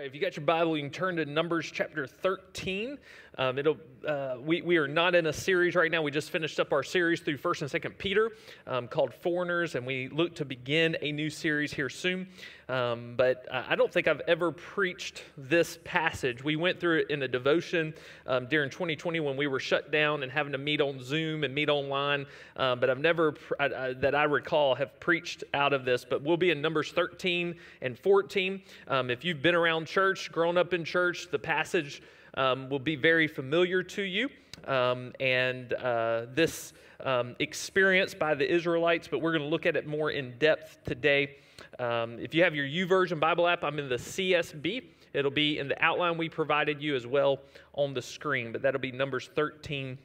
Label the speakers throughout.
Speaker 1: right, if you got your Bible, you can turn to Numbers chapter 13. Um, it'll, uh, we, we are not in a series right now. We just finished up our series through 1st and 2nd Peter um, called Foreigners, and we look to begin a new series here soon. Um, but I don't think I've ever preached this passage. We went through it in a devotion um, during 2020 when we were shut down and having to meet on Zoom and meet online. Um, but I've never, I, I, that I recall, have preached out of this. But we'll be in Numbers 13 and 14. Um, if you've been around church, grown up in church, the passage um, will be very familiar to you. Um, and uh, this um, experience by the Israelites, but we're going to look at it more in depth today. Um, if you have your YouVersion Bible app, I'm in the CSB. It'll be in the outline we provided you as well on the screen, but that'll be Numbers 13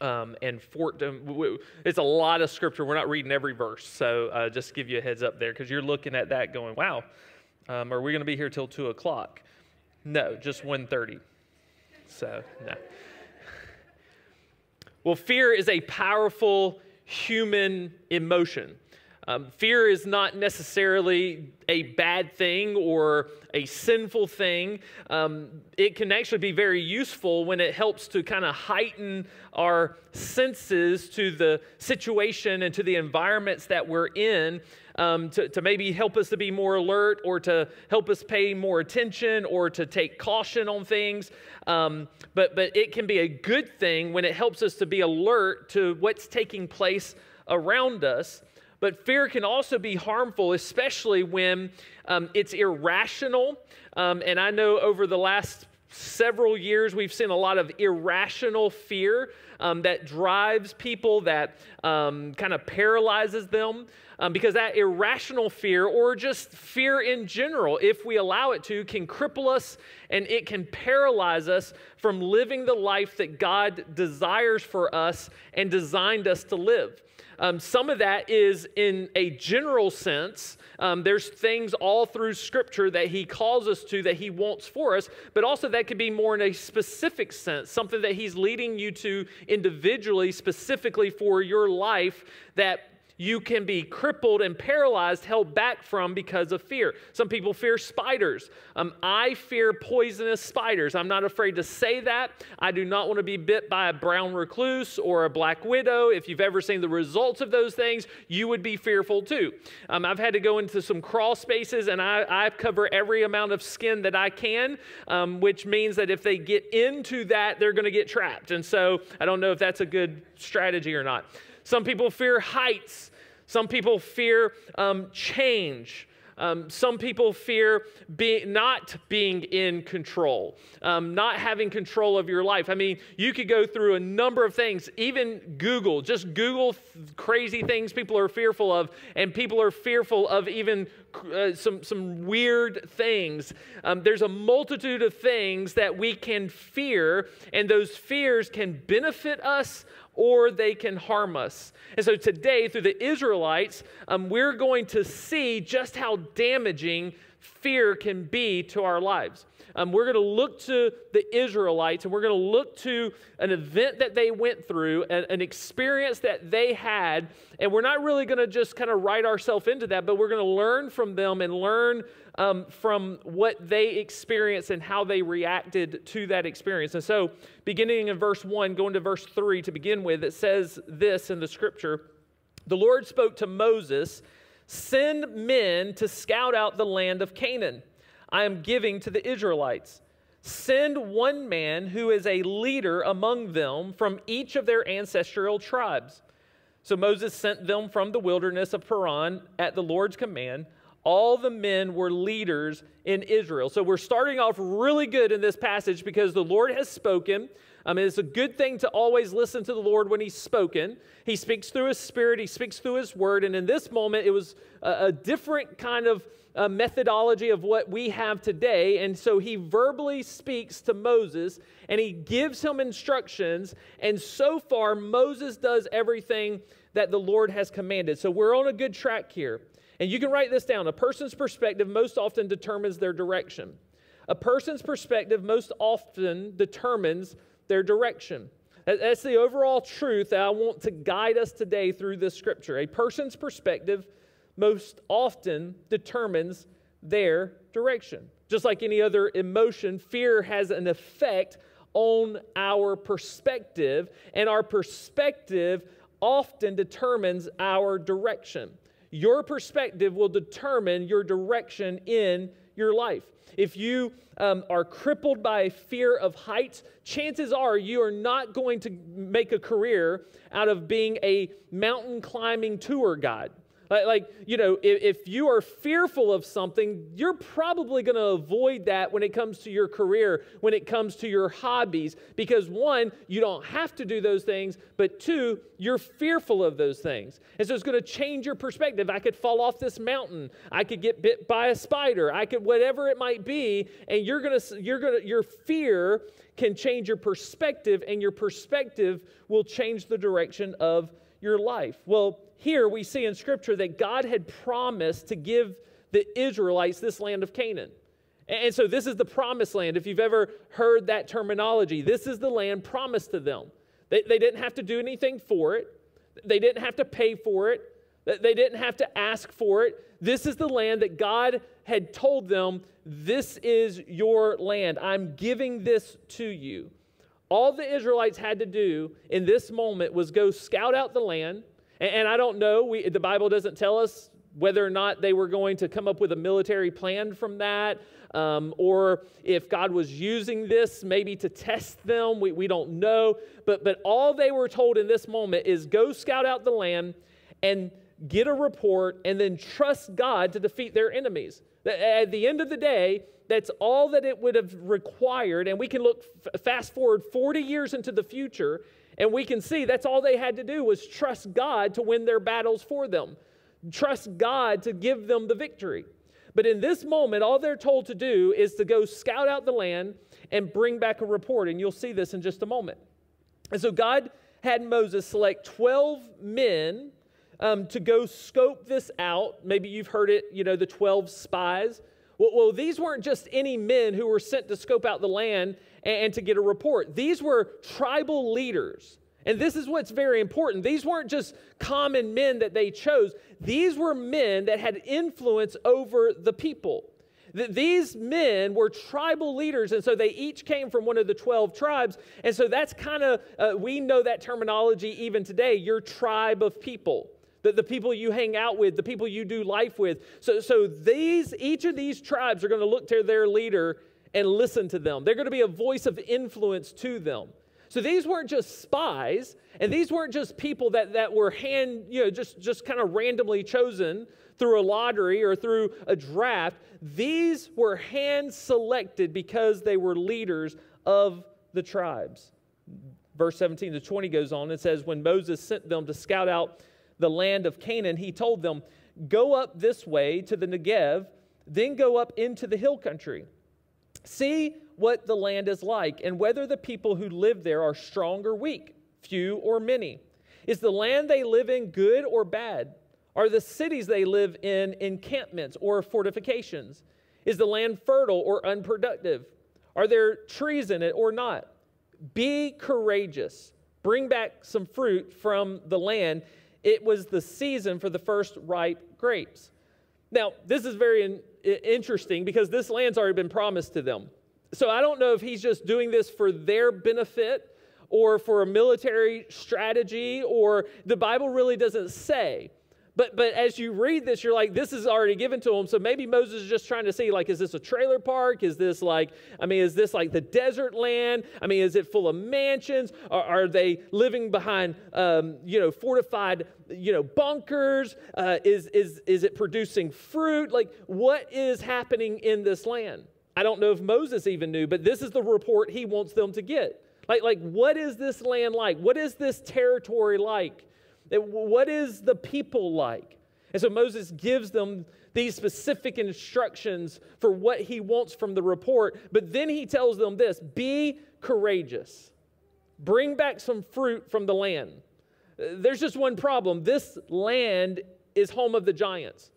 Speaker 1: um, and 14. It's a lot of scripture. We're not reading every verse, so uh, just give you a heads up there because you're looking at that going, wow, um, are we going to be here till 2 o'clock? No, just 1.30. So, no. Well, fear is a powerful human emotion. Um, fear is not necessarily a bad thing or a sinful thing. Um, it can actually be very useful when it helps to kind of heighten our senses to the situation and to the environments that we're in um, to, to maybe help us to be more alert or to help us pay more attention or to take caution on things. Um, but, but it can be a good thing when it helps us to be alert to what's taking place around us. But fear can also be harmful, especially when um, it's irrational. Um, and I know over the last several years, we've seen a lot of irrational fear um, that drives people, that um, kind of paralyzes them um, because that irrational fear, or just fear in general, if we allow it to, can cripple us and it can paralyze us from living the life that God desires for us and designed us to live. Um, some of that is in a general sense. Um, there's things all through Scripture that He calls us to that He wants for us, but also that could be more in a specific sense, something that He's leading you to individually, specifically for your life that you can be crippled and paralyzed, held back from because of fear. Some people fear spiders. Um, I fear poisonous spiders. I'm not afraid to say that. I do not want to be bit by a brown recluse or a black widow. If you've ever seen the results of those things, you would be fearful too. Um, I've had to go into some crawl spaces and I, I cover every amount of skin that I can, um, which means that if they get into that, they're going to get trapped. And so I don't know if that's a good strategy or not. Some people fear heights. Some people fear um, change. Um, some people fear be, not being in control, um, not having control of your life. I mean, you could go through a number of things, even Google, just Google th- crazy things people are fearful of, and people are fearful of even uh, some, some weird things. Um, there's a multitude of things that we can fear, and those fears can benefit us or they can harm us. And so today, through the Israelites, um, we're going to see just how damaging fear can be to our lives. Um, we're going to look to the Israelites and we're going to look to an event that they went through, an, an experience that they had, and we're not really going to just kind of write ourselves into that, but we're going to learn from them and learn um, from what they experienced and how they reacted to that experience. And so, beginning in verse 1, going to verse 3 to begin with, it says this in the scripture The Lord spoke to Moses, Send men to scout out the land of Canaan I am giving to the Israelites. Send one man who is a leader among them from each of their ancestral tribes. So Moses sent them from the wilderness of Paran at the Lord's command. All the men were leaders in Israel. So we're starting off really good in this passage because the Lord has spoken. I mean, it's a good thing to always listen to the Lord when He's spoken. He speaks through His Spirit, He speaks through His Word. And in this moment, it was a, a different kind of uh, methodology of what we have today. And so he verbally speaks to Moses and he gives him instructions. And so far, Moses does everything that the Lord has commanded. So we're on a good track here. And you can write this down. A person's perspective most often determines their direction. A person's perspective most often determines their direction. That's the overall truth that I want to guide us today through this scripture. A person's perspective most often determines their direction. Just like any other emotion, fear has an effect on our perspective, and our perspective often determines our direction. Your perspective will determine your direction in your life. If you um, are crippled by fear of heights, chances are you are not going to make a career out of being a mountain climbing tour guide. Like, you know, if, if you are fearful of something, you're probably going to avoid that when it comes to your career, when it comes to your hobbies, because one, you don't have to do those things, but two, you're fearful of those things. And so it's going to change your perspective. I could fall off this mountain. I could get bit by a spider. I could, whatever it might be. And you're going to, you're going to, your fear can change your perspective, and your perspective will change the direction of your life. Well, here we see in Scripture that God had promised to give the Israelites this land of Canaan. And so this is the promised land. If you've ever heard that terminology, this is the land promised to them. They, they didn't have to do anything for it, they didn't have to pay for it, they didn't have to ask for it. This is the land that God had told them, This is your land. I'm giving this to you. All the Israelites had to do in this moment was go scout out the land and, and I don't know, we, the Bible doesn't tell us whether or not they were going to come up with a military plan from that, um, or if God was using this maybe to test them. We, we don't know. But, but all they were told in this moment is go scout out the land and get a report and then trust God to defeat their enemies. At the end of the day, that's all that it would have required. And we can look fast forward 40 years into the future and we can see that's all they had to do was trust God to win their battles for them, trust God to give them the victory. But in this moment, all they're told to do is to go scout out the land and bring back a report. And you'll see this in just a moment. And so God had Moses select 12 men um, to go scope this out. Maybe you've heard it, you know, the 12 spies. Well, well, these weren't just any men who were sent to scope out the land and to get a report. These were tribal leaders. And this is what's very important. These weren't just common men that they chose, these were men that had influence over the people. These men were tribal leaders, and so they each came from one of the 12 tribes. And so that's kind of, uh, we know that terminology even today your tribe of people. The, the people you hang out with, the people you do life with. So, so these, each of these tribes are going to look to their leader and listen to them. They're going to be a voice of influence to them. So these weren't just spies, and these weren't just people that, that were hand, you know, just, just kind of randomly chosen through a lottery or through a draft. These were hand selected because they were leaders of the tribes. Verse 17 to 20 goes on and says, When Moses sent them to scout out the land of Canaan, he told them, Go up this way to the Negev, then go up into the hill country. See what the land is like, and whether the people who live there are strong or weak, few or many. Is the land they live in good or bad? Are the cities they live in encampments or fortifications? Is the land fertile or unproductive? Are there trees in it or not? Be courageous. Bring back some fruit from the land. It was the season for the first ripe grapes. Now, this is very interesting because this land's already been promised to them. So I don't know if he's just doing this for their benefit or for a military strategy, or the Bible really doesn't say. But, but as you read this, you're like, this is already given to him. So maybe Moses is just trying to see, like, is this a trailer park? Is this like, I mean, is this like the desert land? I mean, is it full of mansions? Are, are they living behind, um, you know, fortified, you know, bunkers? Uh, is, is, is it producing fruit? Like, what is happening in this land? I don't know if Moses even knew, but this is the report he wants them to get. Like, like what is this land like? What is this territory like? What is the people like? And so Moses gives them these specific instructions for what he wants from the report, but then he tells them this be courageous, bring back some fruit from the land. Uh, there's just one problem this land is home of the giants,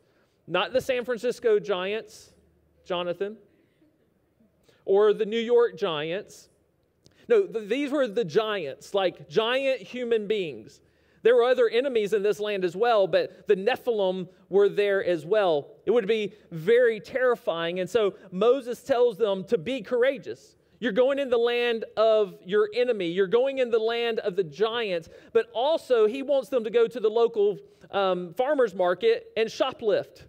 Speaker 1: not the San Francisco Giants, Jonathan, or the New York Giants. No, these were the giants, like giant human beings There were other enemies in this land as well, but the Nephilim were there as well. It would be very terrifying. And so Moses tells them to be courageous. You're going in the land of your enemy. You're going in the land of the giants. But also, he wants them to go to the local um, farmer's market and shoplift.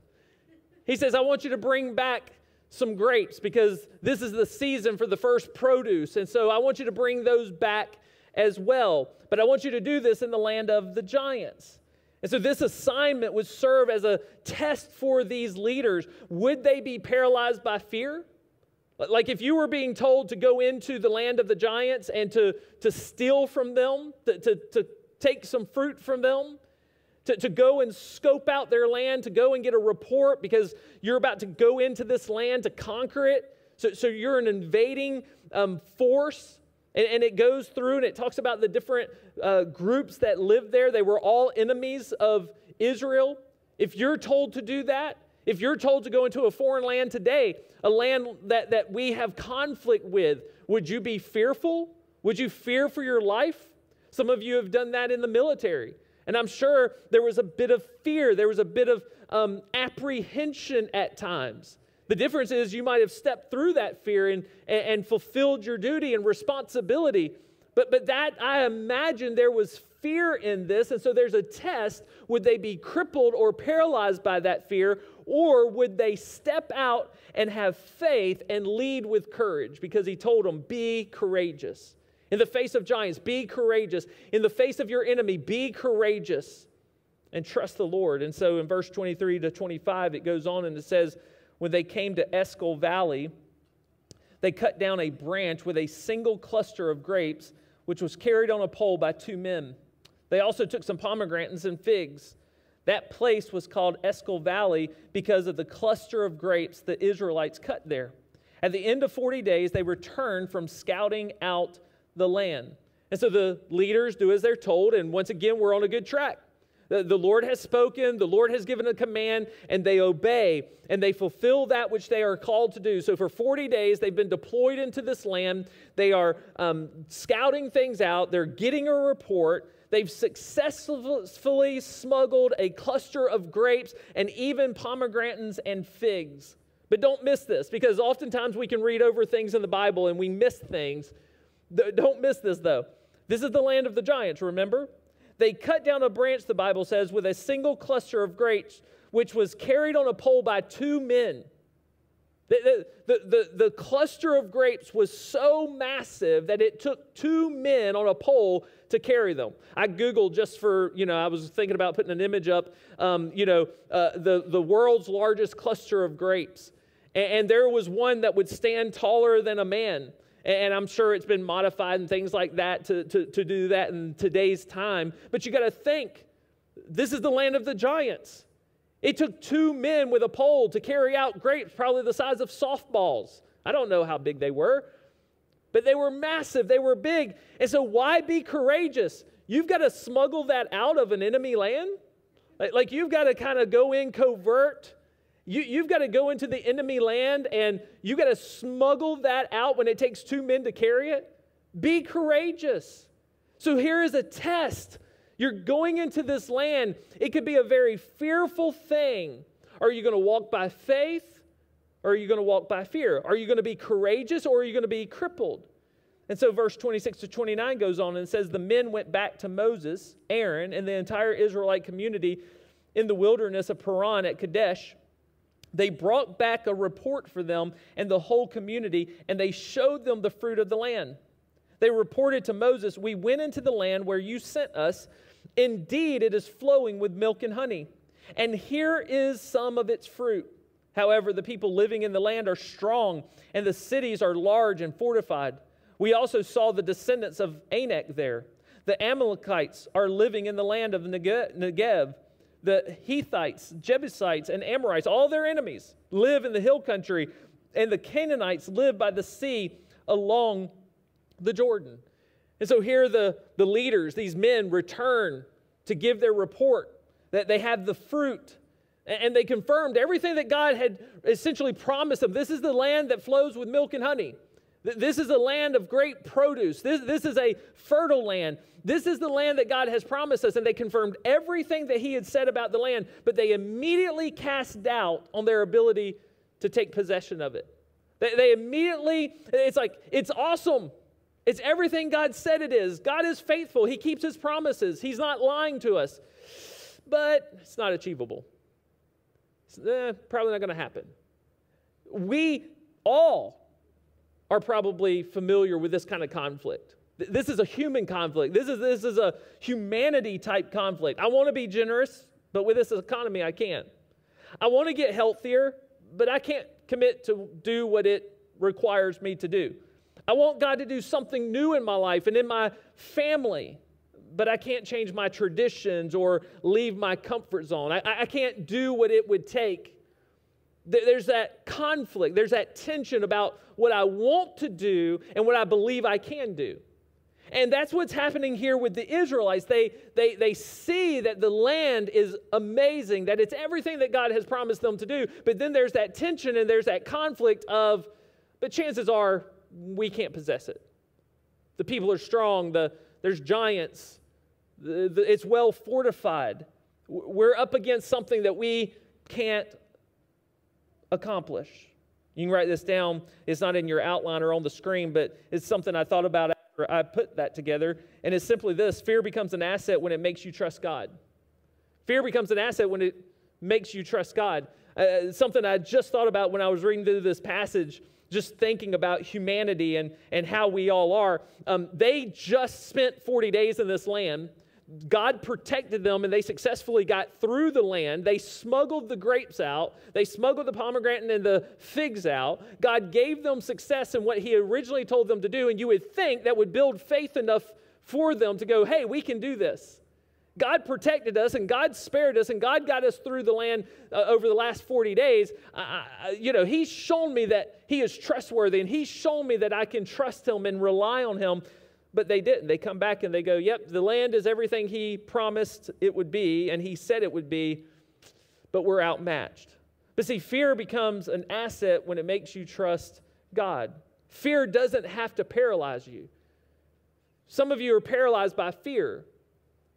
Speaker 1: He says, I want you to bring back some grapes because this is the season for the first produce. And so I want you to bring those back as well. But I want you to do this in the land of the giants. And so this assignment would serve as a test for these leaders. Would they be paralyzed by fear? Like if you were being told to go into the land of the giants and to, to steal from them, to, to, to take some fruit from them, to, to go and scope out their land, to go and get a report because you're about to go into this land to conquer it. So, so you're an invading um, force. And, and, it goes through and it talks about the different uh, groups that lived there. They were all enemies of Israel. If you're told to do that, if you're told to go into a foreign land today, a land that, that we have conflict with, would you be fearful? Would you fear for your life? Some of you have done that in the military. And I'm sure there was a bit of fear, there was a bit of um, apprehension at times. The difference is you might have stepped through that fear and, and, fulfilled your duty and responsibility. But, but that, I imagine there was fear in this. And so there's a test. Would they be crippled or paralyzed by that fear? Or would they step out and have faith and lead with courage? Because he told them, be courageous. In the face of giants, be courageous. In the face of your enemy, be courageous and trust the Lord. And so in verse 23 to 25, it goes on and it says, When they came to Eshcol Valley, they cut down a branch with a single cluster of grapes, which was carried on a pole by two men. They also took some pomegranates and figs. That place was called Eshcol Valley because of the cluster of grapes the Israelites cut there. At the end of 40 days, they returned from scouting out the land. And so the leaders do as they're told, and once again, we're on a good track. The, Lord has spoken, the Lord has given a command, and they obey and they fulfill that which they are called to do. So for 40 days, they've been deployed into this land. They are um, scouting things out, they're getting a report. They've successfully smuggled a cluster of grapes and even pomegranates and figs. But don't miss this because oftentimes we can read over things in the Bible and we miss things. Don't miss this though. This is the land of the giants, remember? They cut down a branch, the Bible says, with a single cluster of grapes, which was carried on a pole by two men. The, the, the, the, cluster of grapes was so massive that it took two men on a pole to carry them. I Googled just for, you know, I was thinking about putting an image up, um, you know, uh, the, the world's largest cluster of grapes. And, and there was one that would stand taller than a man. And I'm sure it's been modified and things like that to, to, to do that in today's time. But you got to think this is the land of the giants. It took two men with a pole to carry out grapes, probably the size of softballs. I don't know how big they were, but they were massive, they were big. And so, why be courageous? You've got to smuggle that out of an enemy land. Like, you've got to kind of go in covert you, you've got to go into the enemy land and you've got to smuggle that out when it takes two men to carry it. Be courageous. So here is a test. You're going into this land. It could be a very fearful thing. Are you going to walk by faith or are you going to walk by fear? Are you going to be courageous or are you going to be crippled? And so, verse 26 to 29 goes on and says, The men went back to Moses, Aaron, and the entire Israelite community in the wilderness of Paran at Kadesh they brought back a report for them and the whole community, and they showed them the fruit of the land. They reported to Moses, We went into the land where you sent us. Indeed, it is flowing with milk and honey. And here is some of its fruit. However, the people living in the land are strong, and the cities are large and fortified. We also saw the descendants of Anak there. The Amalekites are living in the land of Negev the Hittites, Jebusites, and Amorites, all their enemies, live in the hill country, and the Canaanites live by the sea along the Jordan. And so here the, the leaders, these men, return to give their report that they have the fruit. And they confirmed everything that God had essentially promised them. This is the land that flows with milk and honey. This is a land of great produce. This, this is a fertile land. This is the land that God has promised us. And they confirmed everything that He had said about the land, but they immediately cast doubt on their ability to take possession of it. They, they immediately, it's like, it's awesome. It's everything God said it is. God is faithful. He keeps His promises. He's not lying to us. But it's not achievable. It's eh, probably not going to happen. We all are probably familiar with this kind of conflict. This is a human conflict. This is, this is a humanity type conflict. I want to be generous, but with this economy, I can't. I want to get healthier, but I can't commit to do what it requires me to do. I want God to do something new in my life and in my family, but I can't change my traditions or leave my comfort zone. I, I can't do what it would take there's that conflict, there's that tension about what I want to do and what I believe I can do. And that's what's happening here with the Israelites. They, they, they see that the land is amazing, that it's everything that God has promised them to do. But then there's that tension and there's that conflict of, but chances are we can't possess it. The people are strong, the, there's giants, the, the, it's well fortified. We're up against something that we can't accomplish. You can write this down. It's not in your outline or on the screen, but it's something I thought about after I put that together. And it's simply this fear becomes an asset when it makes you trust God. Fear becomes an asset when it makes you trust God. Uh, something I just thought about when I was reading through this passage, just thinking about humanity and, and how we all are. Um, they just spent 40 days in this land. God protected them and they successfully got through the land. They smuggled the grapes out, they smuggled the pomegranate and the figs out. God gave them success in what He originally told them to do, and you would think that would build faith enough for them to go, hey, we can do this. God protected us and God spared us and God got us through the land uh, over the last 40 days. you know, He's shown me that He is trustworthy and He's shown me that I can trust Him and rely on Him but they didn't. They come back and they go, Yep, the land is everything he promised it would be, and he said it would be, but we're outmatched. But see, fear becomes an asset when it makes you trust God. Fear doesn't have to paralyze you. Some of you are paralyzed by fear.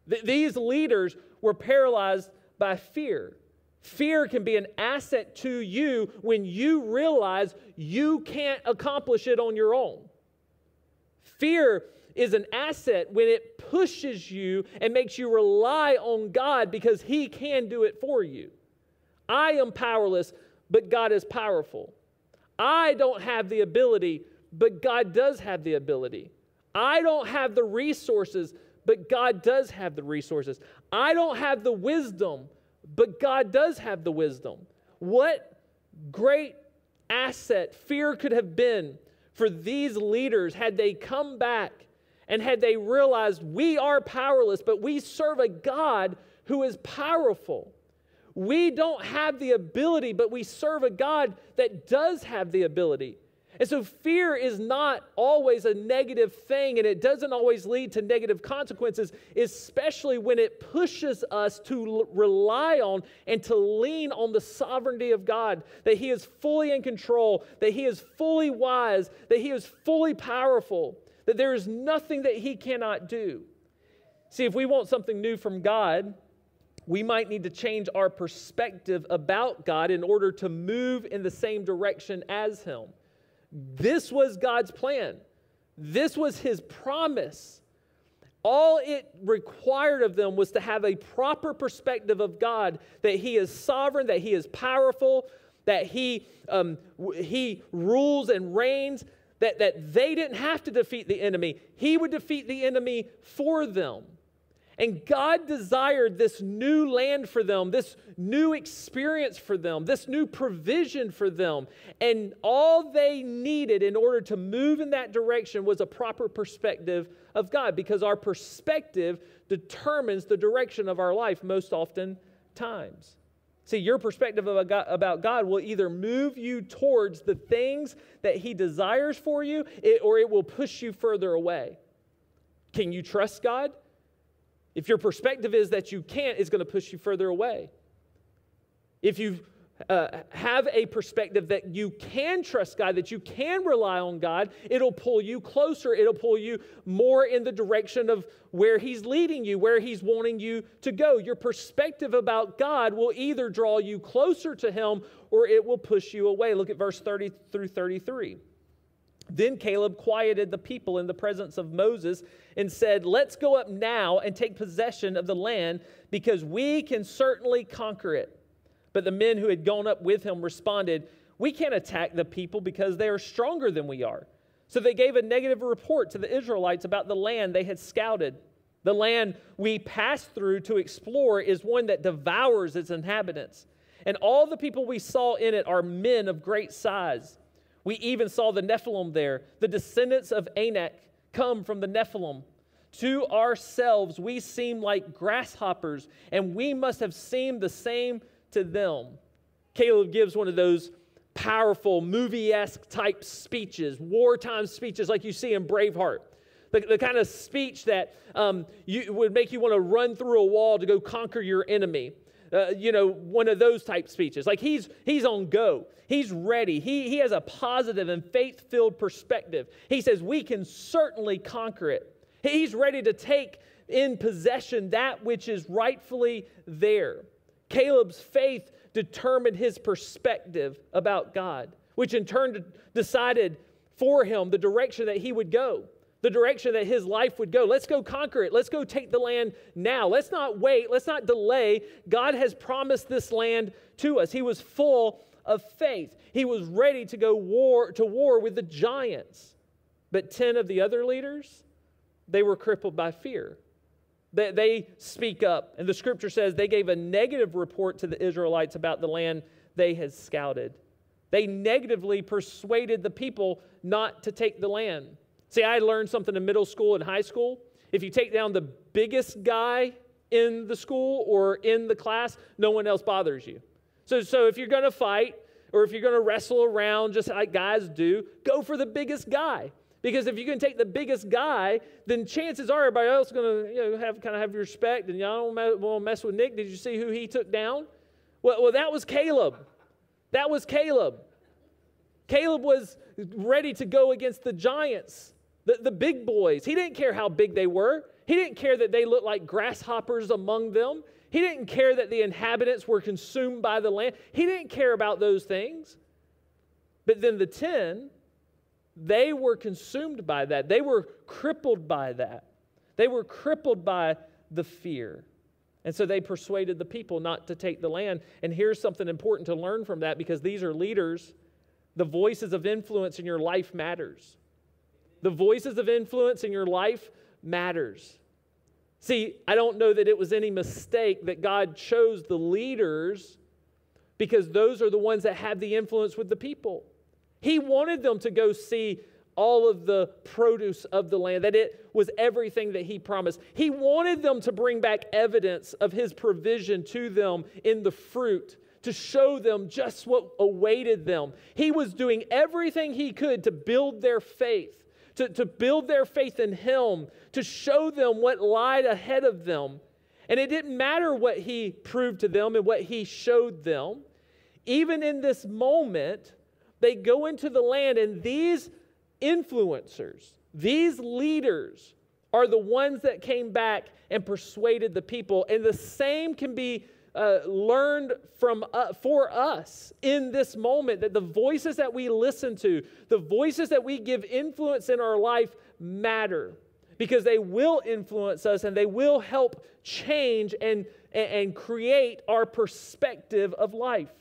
Speaker 1: Th- these leaders were paralyzed by fear. Fear can be an asset to you when you realize you can't accomplish it on your own. Fear is an asset when it pushes you and makes you rely on God because He can do it for you. I am powerless, but God is powerful. I don't have the ability, but God does have the ability. I don't have the resources, but God does have the resources. I don't have the wisdom, but God does have the wisdom. What great asset fear could have been for these leaders had they come back and had they realized we are powerless, but we serve a God who is powerful. We don't have the ability, but we serve a God that does have the ability. And so fear is not always a negative thing and it doesn't always lead to negative consequences, especially when it pushes us to l- rely on and to lean on the sovereignty of God, that He is fully in control, that He is fully wise, that He is fully powerful that there is nothing that He cannot do. See, if we want something new from God, we might need to change our perspective about God in order to move in the same direction as Him. This was God's plan, this was His promise. All it required of them was to have a proper perspective of God that He is sovereign, that He is powerful, that He, um, he rules and reigns, that, that they didn't have to defeat the enemy, He would defeat the enemy for them. And God desired this new land for them, this new experience for them, this new provision for them. And all they needed in order to move in that direction was a proper perspective of God, because our perspective determines the direction of our life most often times. See, your perspective about God will either move you towards the things that He desires for you, or it will push you further away. Can you trust God? If your perspective is that you can't, it's going to push you further away. If you've uh, have a perspective that you can trust God, that you can rely on God, it'll pull you closer. It'll pull you more in the direction of where He's leading you, where He's wanting you to go. Your perspective about God will either draw you closer to Him or it will push you away. Look at verse 30 through 33. Then Caleb quieted the people in the presence of Moses and said, Let's go up now and take possession of the land because we can certainly conquer it. But the men who had gone up with him responded, We can't attack the people because they are stronger than we are. So they gave a negative report to the Israelites about the land they had scouted. The land we passed through to explore is one that devours its inhabitants. And all the people we saw in it are men of great size. We even saw the Nephilim there. The descendants of Anak come from the Nephilim. To ourselves, we seem like grasshoppers, and we must have seemed the same to them. Caleb gives one of those powerful, movie esque type speeches, wartime speeches like you see in Braveheart. The, the kind of speech that um, you, would make you want to run through a wall to go conquer your enemy. Uh, you know, one of those type speeches. Like he's he's on go. He's ready. He, he has a positive and faith-filled perspective. He says, we can certainly conquer it. He's ready to take in possession that which is rightfully there. Caleb's faith determined his perspective about God, which in turn decided for him the direction that he would go, the direction that his life would go. Let's go conquer it. Let's go take the land now. Let's not wait. Let's not delay. God has promised this land to us. He was full of faith. He was ready to go war to war with the giants. But 10 of the other leaders, they were crippled by fear. They, they speak up, and the scripture says they gave a negative report to the Israelites about the land they had scouted. They negatively persuaded the people not to take the land. See, I learned something in middle school and high school. If you take down the biggest guy in the school or in the class, no one else bothers you. So, so if you're going to fight or if you're going to wrestle around just like guys do, go for the biggest guy. Because if you can take the biggest guy, then chances are everybody else is going to you know, have kind of have respect. And y'all don't want to mess with Nick. Did you see who he took down? Well, well, that was Caleb. That was Caleb. Caleb was ready to go against the giants, the, the big boys. He didn't care how big they were. He didn't care that they looked like grasshoppers among them. He didn't care that the inhabitants were consumed by the land. He didn't care about those things. But then the 10, they were consumed by that. They were crippled by that. They were crippled by the fear. And so they persuaded the people not to take the land. And here's something important to learn from that because these are leaders. The voices of influence in your life matters. The voices of influence in your life matters. See, I don't know that it was any mistake that God chose the leaders because those are the ones that have the influence with the people. He wanted them to go see all of the produce of the land, that it was everything that he promised. He wanted them to bring back evidence of his provision to them in the fruit to show them just what awaited them. He was doing everything he could to build their faith to, to build their faith in Him, to show them what lied ahead of them. And it didn't matter what He proved to them and what He showed them. Even in this moment, they go into the land, and these influencers, these leaders, are the ones that came back and persuaded the people. And the same can be uh, learned from uh, for us in this moment that the voices that we listen to, the voices that we give influence in our life matter because they will influence us and they will help change and, and, and create our perspective of life.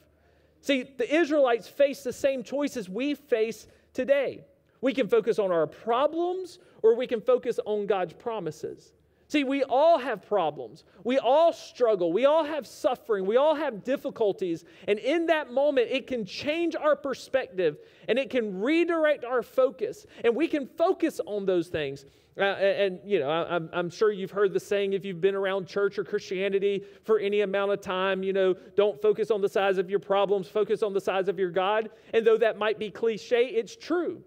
Speaker 1: See, the Israelites face the same choices we face today. We can focus on our problems or we can focus on God's promises. See, we all have problems. We all struggle. We all have suffering. We all have difficulties. And in that moment, it can change our perspective and it can redirect our focus. And we can focus on those things. Uh, and, you know, I, I'm sure you've heard the saying if you've been around church or Christianity for any amount of time, you know, don't focus on the size of your problems, focus on the size of your God. And though that might be cliche, it's true.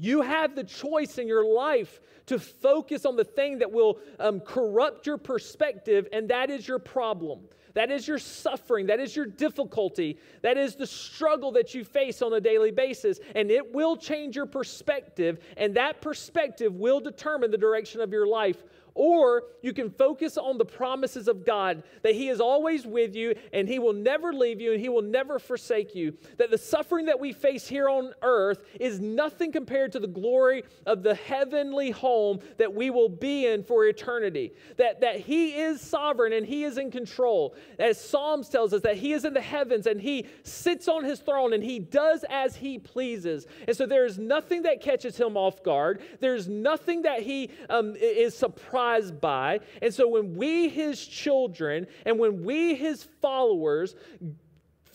Speaker 1: You have the choice in your life to focus on the thing that will um, corrupt your perspective, and that is your problem. That is your suffering. That is your difficulty. That is the struggle that you face on a daily basis. And it will change your perspective, and that perspective will determine the direction of your life or you can focus on the promises of God that He is always with you and He will never leave you and He will never forsake you. That the suffering that we face here on earth is nothing compared to the glory of the heavenly home that we will be in for eternity. That, that He is sovereign and He is in control. As Psalms tells us, that He is in the heavens and He sits on His throne and He does as He pleases. And so there is nothing that catches Him off guard, there's nothing that He um, is surprised by. And so when we, his children, and when we, his followers,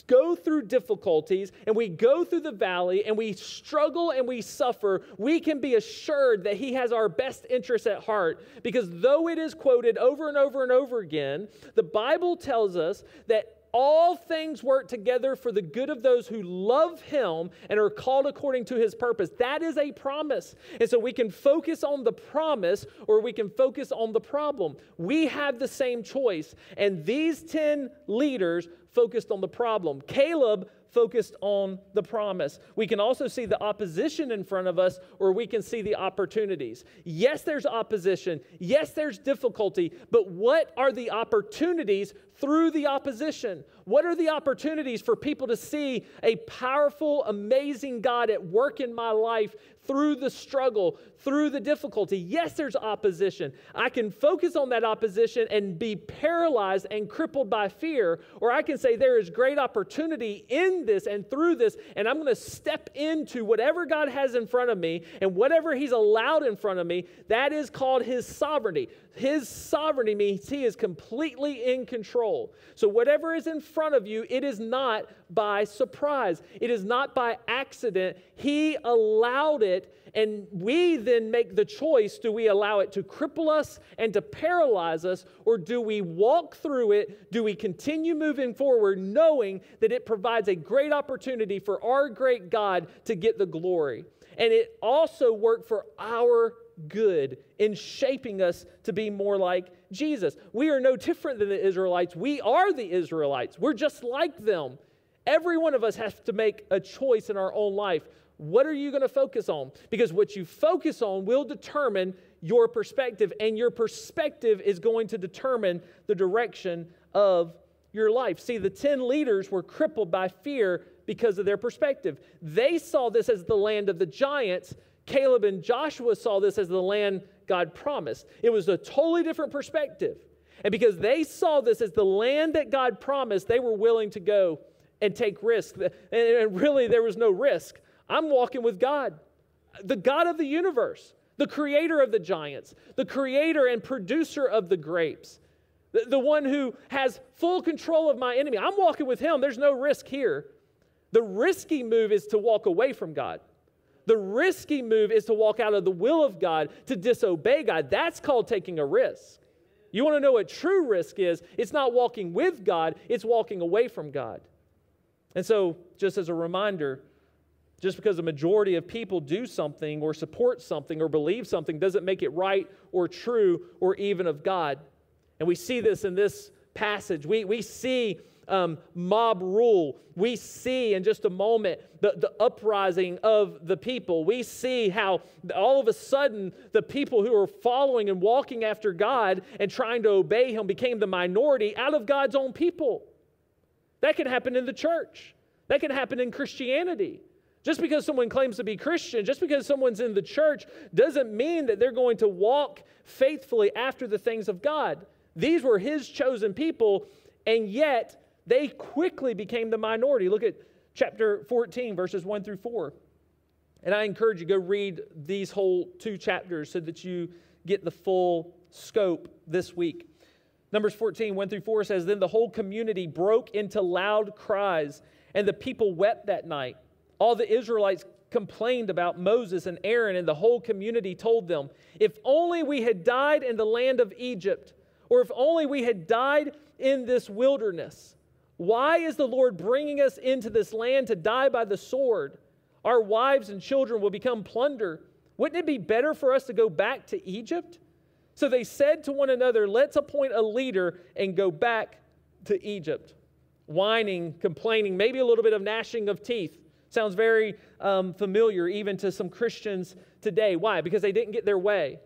Speaker 1: go through difficulties and we go through the valley and we struggle and we suffer, we can be assured that He has our best interests at heart. Because though it is quoted over and over and over again, the Bible tells us that all things work together for the good of those who love him and are called according to his purpose. That is a promise. And so we can focus on the promise or we can focus on the problem. We have the same choice. And these 10 leaders focused on the problem. Caleb focused on the promise. We can also see the opposition in front of us, or we can see the opportunities. Yes, there's opposition. Yes, there's difficulty. But what are the opportunities through the opposition? What are the opportunities for people to see a powerful, amazing God at work in my life through the struggle, through the difficulty? Yes, there's opposition. I can focus on that opposition and be paralyzed and crippled by fear, or I can say there is great opportunity in this and through this, and I'm going to step into whatever God has in front of me and whatever He's allowed in front of me. That is called His sovereignty. His sovereignty means He is completely in control. So, whatever is in front of you, it is not by surprise, it is not by accident. He allowed it, and we then make the choice do we allow it to cripple us and to paralyze us, or do we walk through it? Do we continue moving forward knowing that it provides a great opportunity for our great God to get the glory? And it also worked for our good in shaping us to be more like Jesus. We are no different than the Israelites. We are the Israelites. We're just like them. Every one of us has to make a choice in our own life. What are you going to focus on? Because what you focus on will determine your perspective, and your perspective is going to determine the direction of your life. See, the 10 leaders were crippled by fear because of their perspective. They saw this as the land of the giants, Caleb and Joshua saw this as the land God promised. It was a totally different perspective. And because they saw this as the land that God promised, they were willing to go and take risks. And really, there was no risk. I'm walking with God, the God of the universe, the creator of the giants, the creator and producer of the grapes, the, the one who has full control of my enemy. I'm walking with him. There's no risk here. The risky move is to walk away from God. The risky move is to walk out of the will of God, to disobey God. That's called taking a risk. You want to know what true risk is? It's not walking with God, it's walking away from God. And so, just as a reminder, just because a majority of people do something or support something or believe something doesn't make it right or true or even of God. And we see this in this passage. We, we see um, mob rule. We see in just a moment the, the uprising of the people. We see how all of a sudden the people who are following and walking after God and trying to obey Him became the minority out of God's own people. That can happen in the church, that can happen in Christianity. Just because someone claims to be Christian, just because someone's in the church, doesn't mean that they're going to walk faithfully after the things of God. These were his chosen people, and yet they quickly became the minority. Look at chapter 14, verses 1 through 4. And I encourage you go read these whole two chapters so that you get the full scope this week. Numbers 14, 1 through 4 says, Then the whole community broke into loud cries, and the people wept that night. All the Israelites complained about Moses and Aaron, and the whole community told them, If only we had died in the land of Egypt, or if only we had died in this wilderness. Why is the Lord bringing us into this land to die by the sword? Our wives and children will become plunder. Wouldn't it be better for us to go back to Egypt? So they said to one another, Let's appoint a leader and go back to Egypt. Whining, complaining, maybe a little bit of gnashing of teeth. Sounds very um, familiar even to some Christians today. Why? Because they didn't get their way.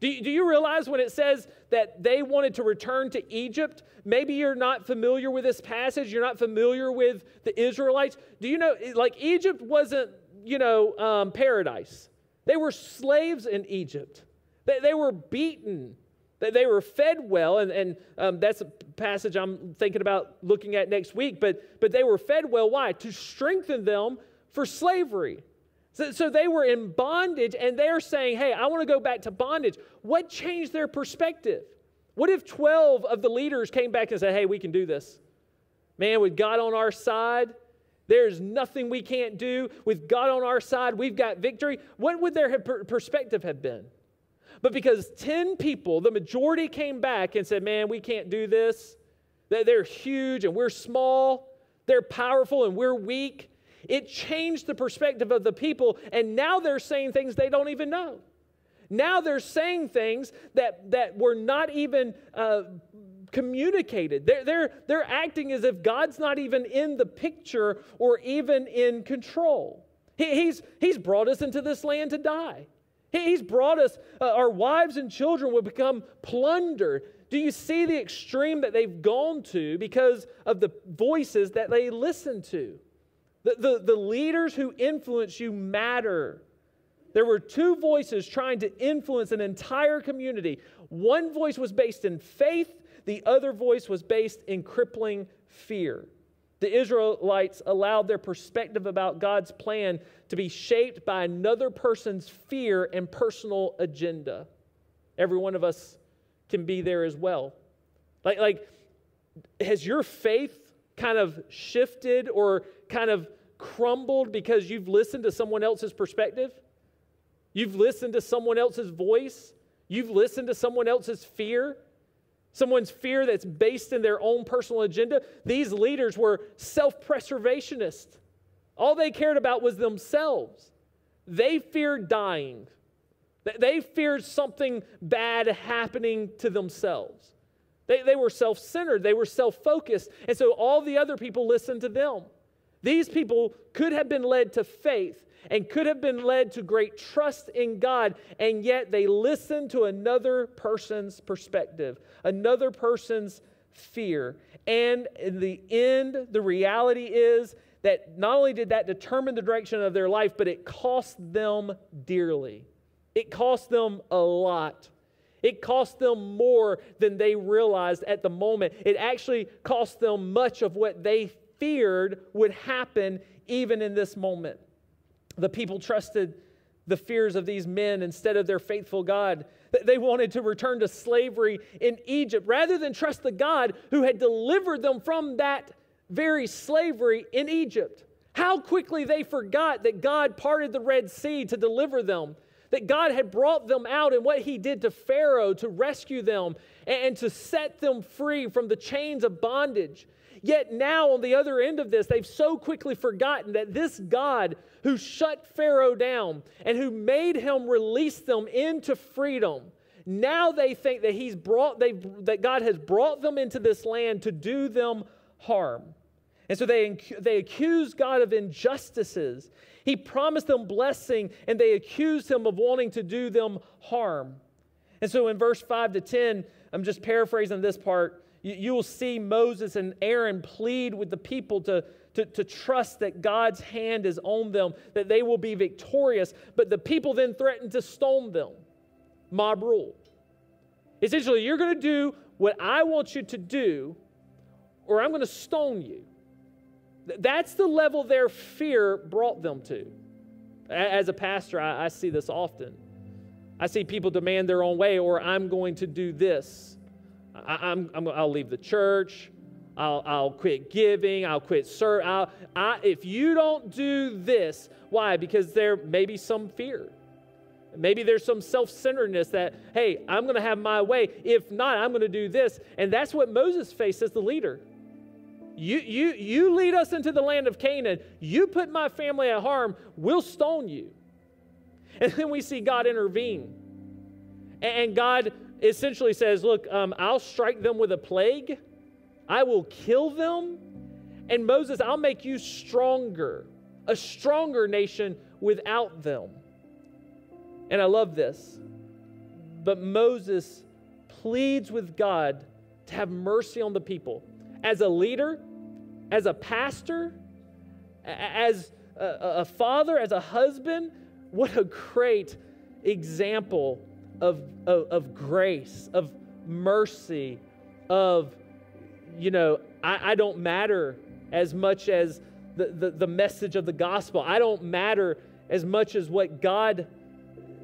Speaker 1: Do you, do you realize when it says that they wanted to return to Egypt? Maybe you're not familiar with this passage. You're not familiar with the Israelites. Do you know, like, Egypt wasn't, you know, um, paradise. They were slaves in Egypt, they, they were beaten. They, they were fed well, and, and um, that's a passage I'm thinking about looking at next week. But, but they were fed well. Why? To strengthen them for slavery. So, so they were in bondage and they're saying, hey, I want to go back to bondage. What changed their perspective? What if 12 of the leaders came back and said, hey, we can do this? Man, with God on our side, there's nothing we can't do. With God on our side, we've got victory. What would their perspective have been? But because 10 people, the majority came back and said, man, we can't do this. They're huge and we're small. They're powerful and we're weak. It changed the perspective of the people, and now they're saying things they don't even know. Now they're saying things that, that were not even uh, communicated. They're, they're, they're acting as if God's not even in the picture or even in control. He, he's, he's brought us into this land to die. He, he's brought us, uh, our wives and children will become plunder. Do you see the extreme that they've gone to because of the voices that they listen to? The, the, the leaders who influence you matter. There were two voices trying to influence an entire community. One voice was based in faith, the other voice was based in crippling fear. The Israelites allowed their perspective about God's plan to be shaped by another person's fear and personal agenda. Every one of us can be there as well. Like, like has your faith kind of shifted or kind of crumbled because you've listened to someone else's perspective? You've listened to someone else's voice? You've listened to someone else's fear? Someone's fear that's based in their own personal agenda? These leaders were self preservationists. All they cared about was themselves. They feared dying. They feared something bad happening to themselves. They, they were self centered, they were self focused. And so all the other people listened to them. These people could have been led to faith and could have been led to great trust in God, and yet they listened to another person's perspective, another person's fear. And in the end, the reality is that not only did that determine the direction of their life, but it cost them dearly. It cost them a lot. It cost them more than they realized at the moment. It actually cost them much of what they feared would happen even in this moment. The people trusted the fears of these men instead of their faithful God. They wanted to return to slavery in Egypt rather than trust the God who had delivered them from that very slavery in Egypt. How quickly they forgot that God parted the Red Sea to deliver them, that God had brought them out and what He did to Pharaoh to rescue them and to set them free from the chains of bondage. Yet now, on the other end of this, they've so quickly forgotten that this God who shut Pharaoh down and who made him release them into freedom, now they think that he's brought they that God has brought them into this land to do them harm. And so they, they accuse God of injustices. He promised them blessing, and they accused him of wanting to do them harm. And so in verse 5 to 10, I'm just paraphrasing this part. You, will see Moses and Aaron plead with the people to, to, to trust that God's hand is on them, that they will be victorious. But the people then threaten to stone them. Mob rule. Essentially, you're going to do what I want you to do, or I'm going to stone you. That's the level their fear brought them to. As a pastor, I, I see this often. I see people demand their own way, or I'm going to do this. I, am I'm, I'll leave the church. I'll, I'll quit giving. I'll quit serve. I'll, I, if you don't do this, why? Because there may be some fear. Maybe there's some self centeredness that, hey, I'm going to have my way. If not, I'm going to do this. And that's what Moses faced as the leader. You, you, you lead us into the land of Canaan. You put my family at harm, we'll stone you. And then we see God intervene. And God essentially says, Look, um, I'll strike them with a plague, I will kill them. And Moses, I'll make you stronger, a stronger nation without them. And I love this. But Moses pleads with God to have mercy on the people. As a leader, as a pastor, as a, a father, as a husband, what a great example of, of, of grace, of mercy, of, you know, I, I don't matter as much as the, the, the message of the gospel. I don't matter as much as what God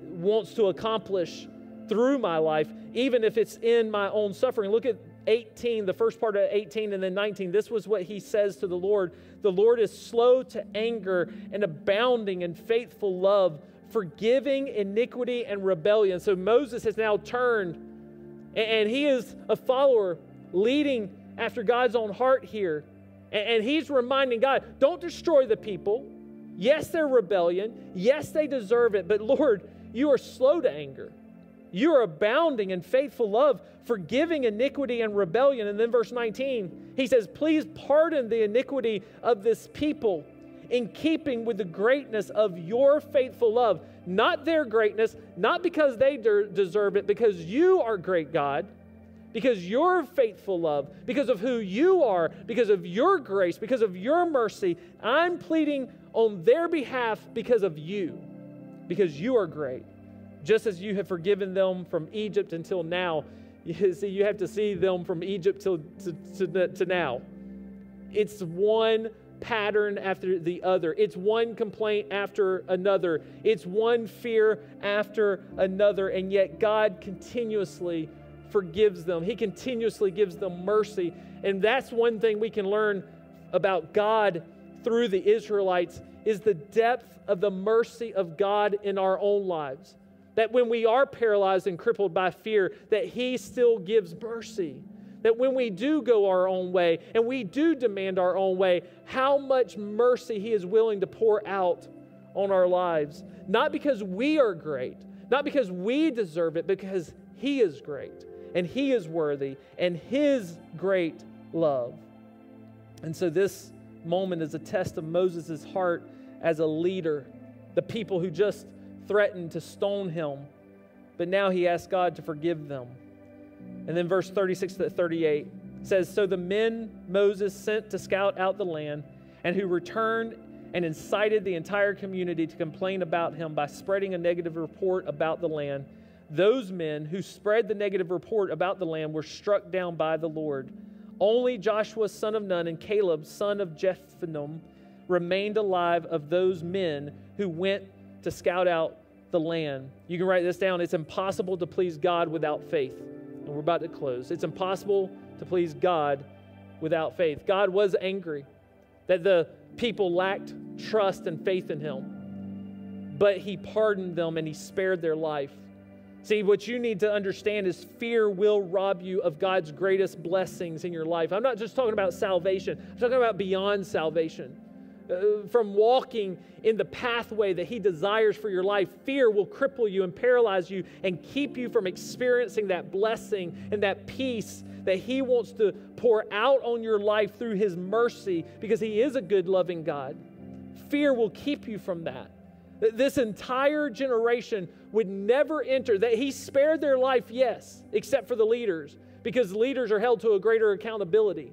Speaker 1: wants to accomplish through my life, even if it's in my own suffering. Look at 18, the first part of 18 and then 19. This was what he says to the Lord The Lord is slow to anger and abounding in faithful love, forgiving iniquity and rebellion. So Moses has now turned and he is a follower leading after God's own heart here. And he's reminding God, don't destroy the people. Yes, they're rebellion. Yes, they deserve it. But Lord, you are slow to anger. You are abounding in faithful love, forgiving iniquity and rebellion. And then verse 19, he says, Please pardon the iniquity of this people in keeping with the greatness of your faithful love. Not their greatness, not because they de- deserve it, because you are great, God because your faithful love, because of who you are, because of your grace, because of your mercy, I'm pleading on their behalf because of you, because you are great. Just as you have forgiven them from Egypt until now, you see, you have to see them from Egypt to, to, to, to now. It's one pattern after the other. It's one complaint after another. It's one fear after another. And yet, God continuously forgives them. He continuously gives them mercy. And that's one thing we can learn about God through the Israelites is the depth of the mercy of God in our own lives. That when we are paralyzed and crippled by fear, that he still gives mercy. That when we do go our own way and we do demand our own way, how much mercy he is willing to pour out on our lives. Not because we are great, not because we deserve it, because he is great and He is worthy, and His great love. And so this moment is a test of Moses' heart as a leader, the people who just threatened to stone him, but now he asks God to forgive them. And then verse 36 to 38 says So the men Moses sent to scout out the land, and who returned and incited the entire community to complain about him by spreading a negative report about the land those men who spread the negative report about the land were struck down by the Lord. Only Joshua, son of Nun, and Caleb, son of Jephunneh, remained alive of those men who went to scout out the land. You can write this down. It's impossible to please God without faith. And we're about to close. It's impossible to please God without faith. God was angry that the people lacked trust and faith in Him, but He pardoned them and He spared their life. See, what you need to understand is fear will rob you of God's greatest blessings in your life. I'm not just talking about salvation, I'm talking about beyond salvation. Uh, from walking in the pathway that He desires for your life, fear will cripple you and paralyze you and keep you from experiencing that blessing and that peace that He wants to pour out on your life through His mercy because He is a good, loving God. Fear will keep you from that. This entire generation would never enter, that he spared their life, yes, except for the leaders, because leaders are held to a greater accountability.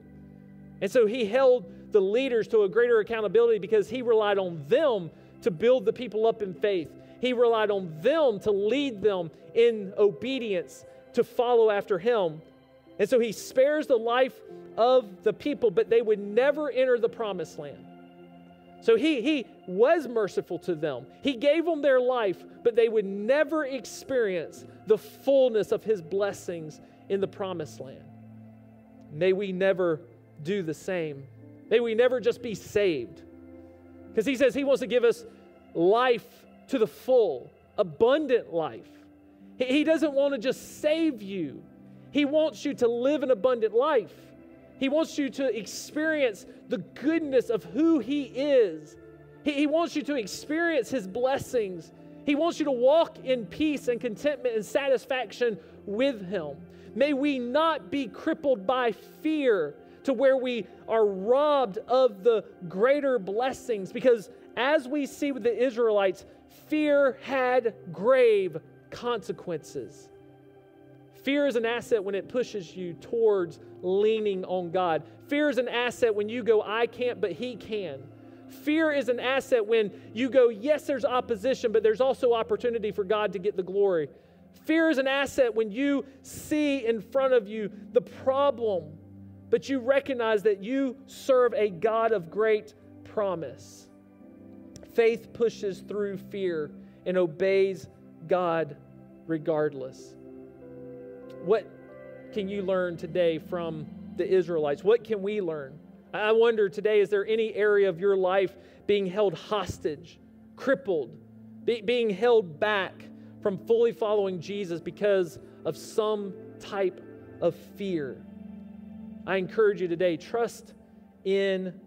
Speaker 1: And so he held the leaders to a greater accountability because he relied on them to build the people up in faith. He relied on them to lead them in obedience, to follow after him. And so he spares the life of the people, but they would never enter the promised land. So he, he was merciful to them. He gave them their life, but they would never experience the fullness of his blessings in the promised land. May we never do the same. May we never just be saved. Because he says he wants to give us life to the full, abundant life. He doesn't want to just save you, he wants you to live an abundant life. He wants you to experience the goodness of who He is. He, he wants you to experience His blessings. He wants you to walk in peace and contentment and satisfaction with Him. May we not be crippled by fear to where we are robbed of the greater blessings because as we see with the Israelites, fear had grave consequences. Fear is an asset when it pushes you towards leaning on God. Fear is an asset when you go, I can't, but He can. Fear is an asset when you go, yes, there's opposition, but there's also opportunity for God to get the glory. Fear is an asset when you see in front of you the problem, but you recognize that you serve a God of great promise. Faith pushes through fear and obeys God regardless. What can you learn today from the Israelites? What can we learn? I wonder today is there any area of your life being held hostage, crippled, be, being held back from fully following Jesus because of some type of fear? I encourage you today trust in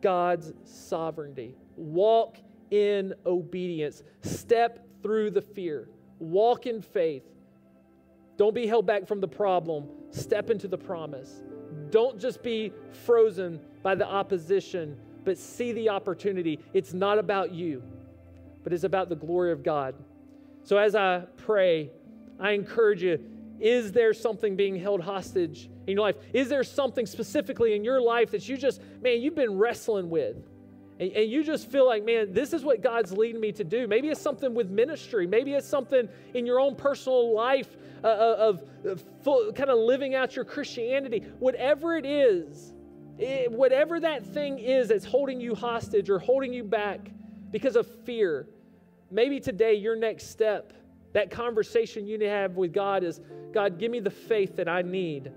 Speaker 1: God's sovereignty. Walk in obedience. Step through the fear. Walk in faith. Don't be held back from the problem. Step into the promise. Don't just be frozen by the opposition, but see the opportunity. It's not about you, but it's about the glory of God. So as I pray, I encourage you is there something being held hostage in your life? Is there something specifically in your life that you just, man, you've been wrestling with? And, and, you just feel like, man, this is what God's leading me to do. Maybe it's something with ministry. Maybe it's something in your own personal life uh, uh of, of full, kind of living out your Christianity. Whatever it is, it, whatever that thing is that's holding you hostage or holding you back because of fear, maybe today your next step, that conversation you have with God is God, give me the faith that I need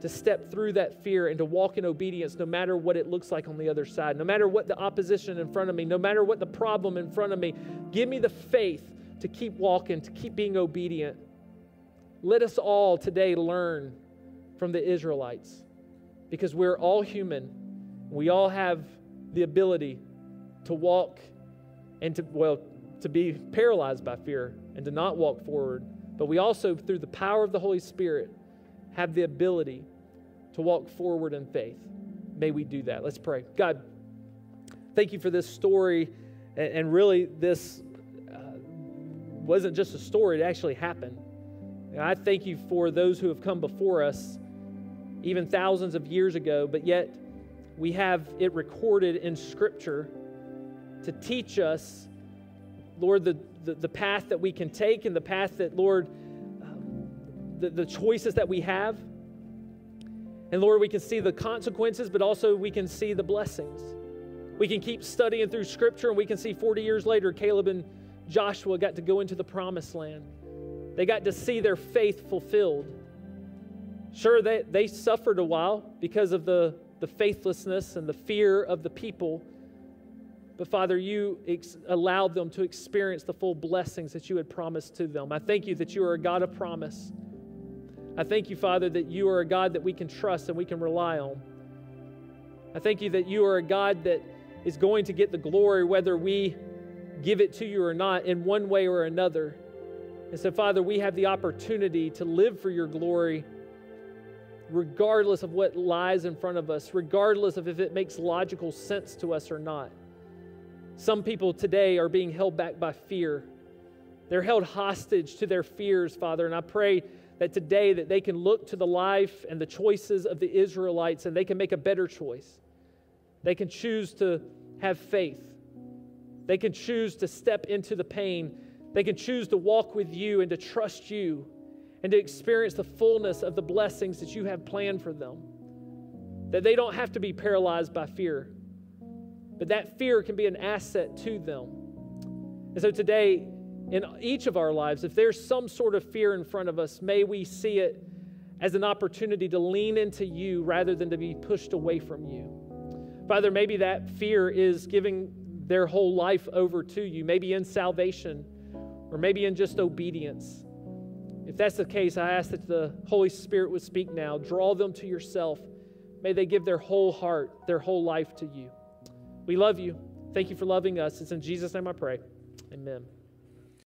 Speaker 1: to step through that fear and to walk in obedience no matter what it looks like on the other side, no matter what the opposition in front of me, no matter what the problem in front of me. Give me the faith to keep walking, to keep being obedient. Let us all today learn from the Israelites because we're all human. We all have the ability to walk and to, well, to be paralyzed by fear and to not walk forward. But we also, through the power of the Holy Spirit, have the ability to walk forward in faith. May we do that. Let's pray. God, thank you for this story. And, really, this uh, wasn't just a story, it actually happened. And I thank you for those who have come before us, even thousands of years ago, but yet we have it recorded in Scripture to teach us, Lord, the, the, the path that we can take and the path that, Lord, the, the choices that we have. And Lord, we can see the consequences, but also we can see the blessings. We can keep studying through Scripture, and we can see 40 years later, Caleb and Joshua got to go into the promised land. They got to see their faith fulfilled. Sure, they, they suffered a while because of the, the faithlessness and the fear of the people. But Father, you ex- allowed them to experience the full blessings that you had promised to them. I thank you that you are a God of promise. I thank you, Father, that you are a God that we can trust and we can rely on. I thank you that you are a God that is going to get the glory whether we give it to you or not in one way or another. And so, Father, we have the opportunity to live for your glory regardless of what lies in front of us, regardless of if it makes logical sense to us or not. Some people today are being held back by fear. They're held hostage to their fears, Father, and I pray that today that they can look to the life and the choices of the Israelites and they can make a better choice. They can choose to have faith. They can choose to step into the pain. They can choose to walk with you and to trust you and to experience the fullness of the blessings that you have planned for them. That they don't have to be paralyzed by fear, but that fear can be an asset to them. And so today, in each of our lives, if there's some sort of fear in front of us, may we see it as an opportunity to lean into you rather than to be pushed away from you. Father, maybe that fear is giving their whole life over to you, maybe in salvation or maybe in just obedience. If that's the case, I ask that the Holy Spirit would speak now. Draw them to yourself. May they give their whole heart, their whole life to you. We love you. Thank you for loving us. It's in Jesus' name I pray. Amen.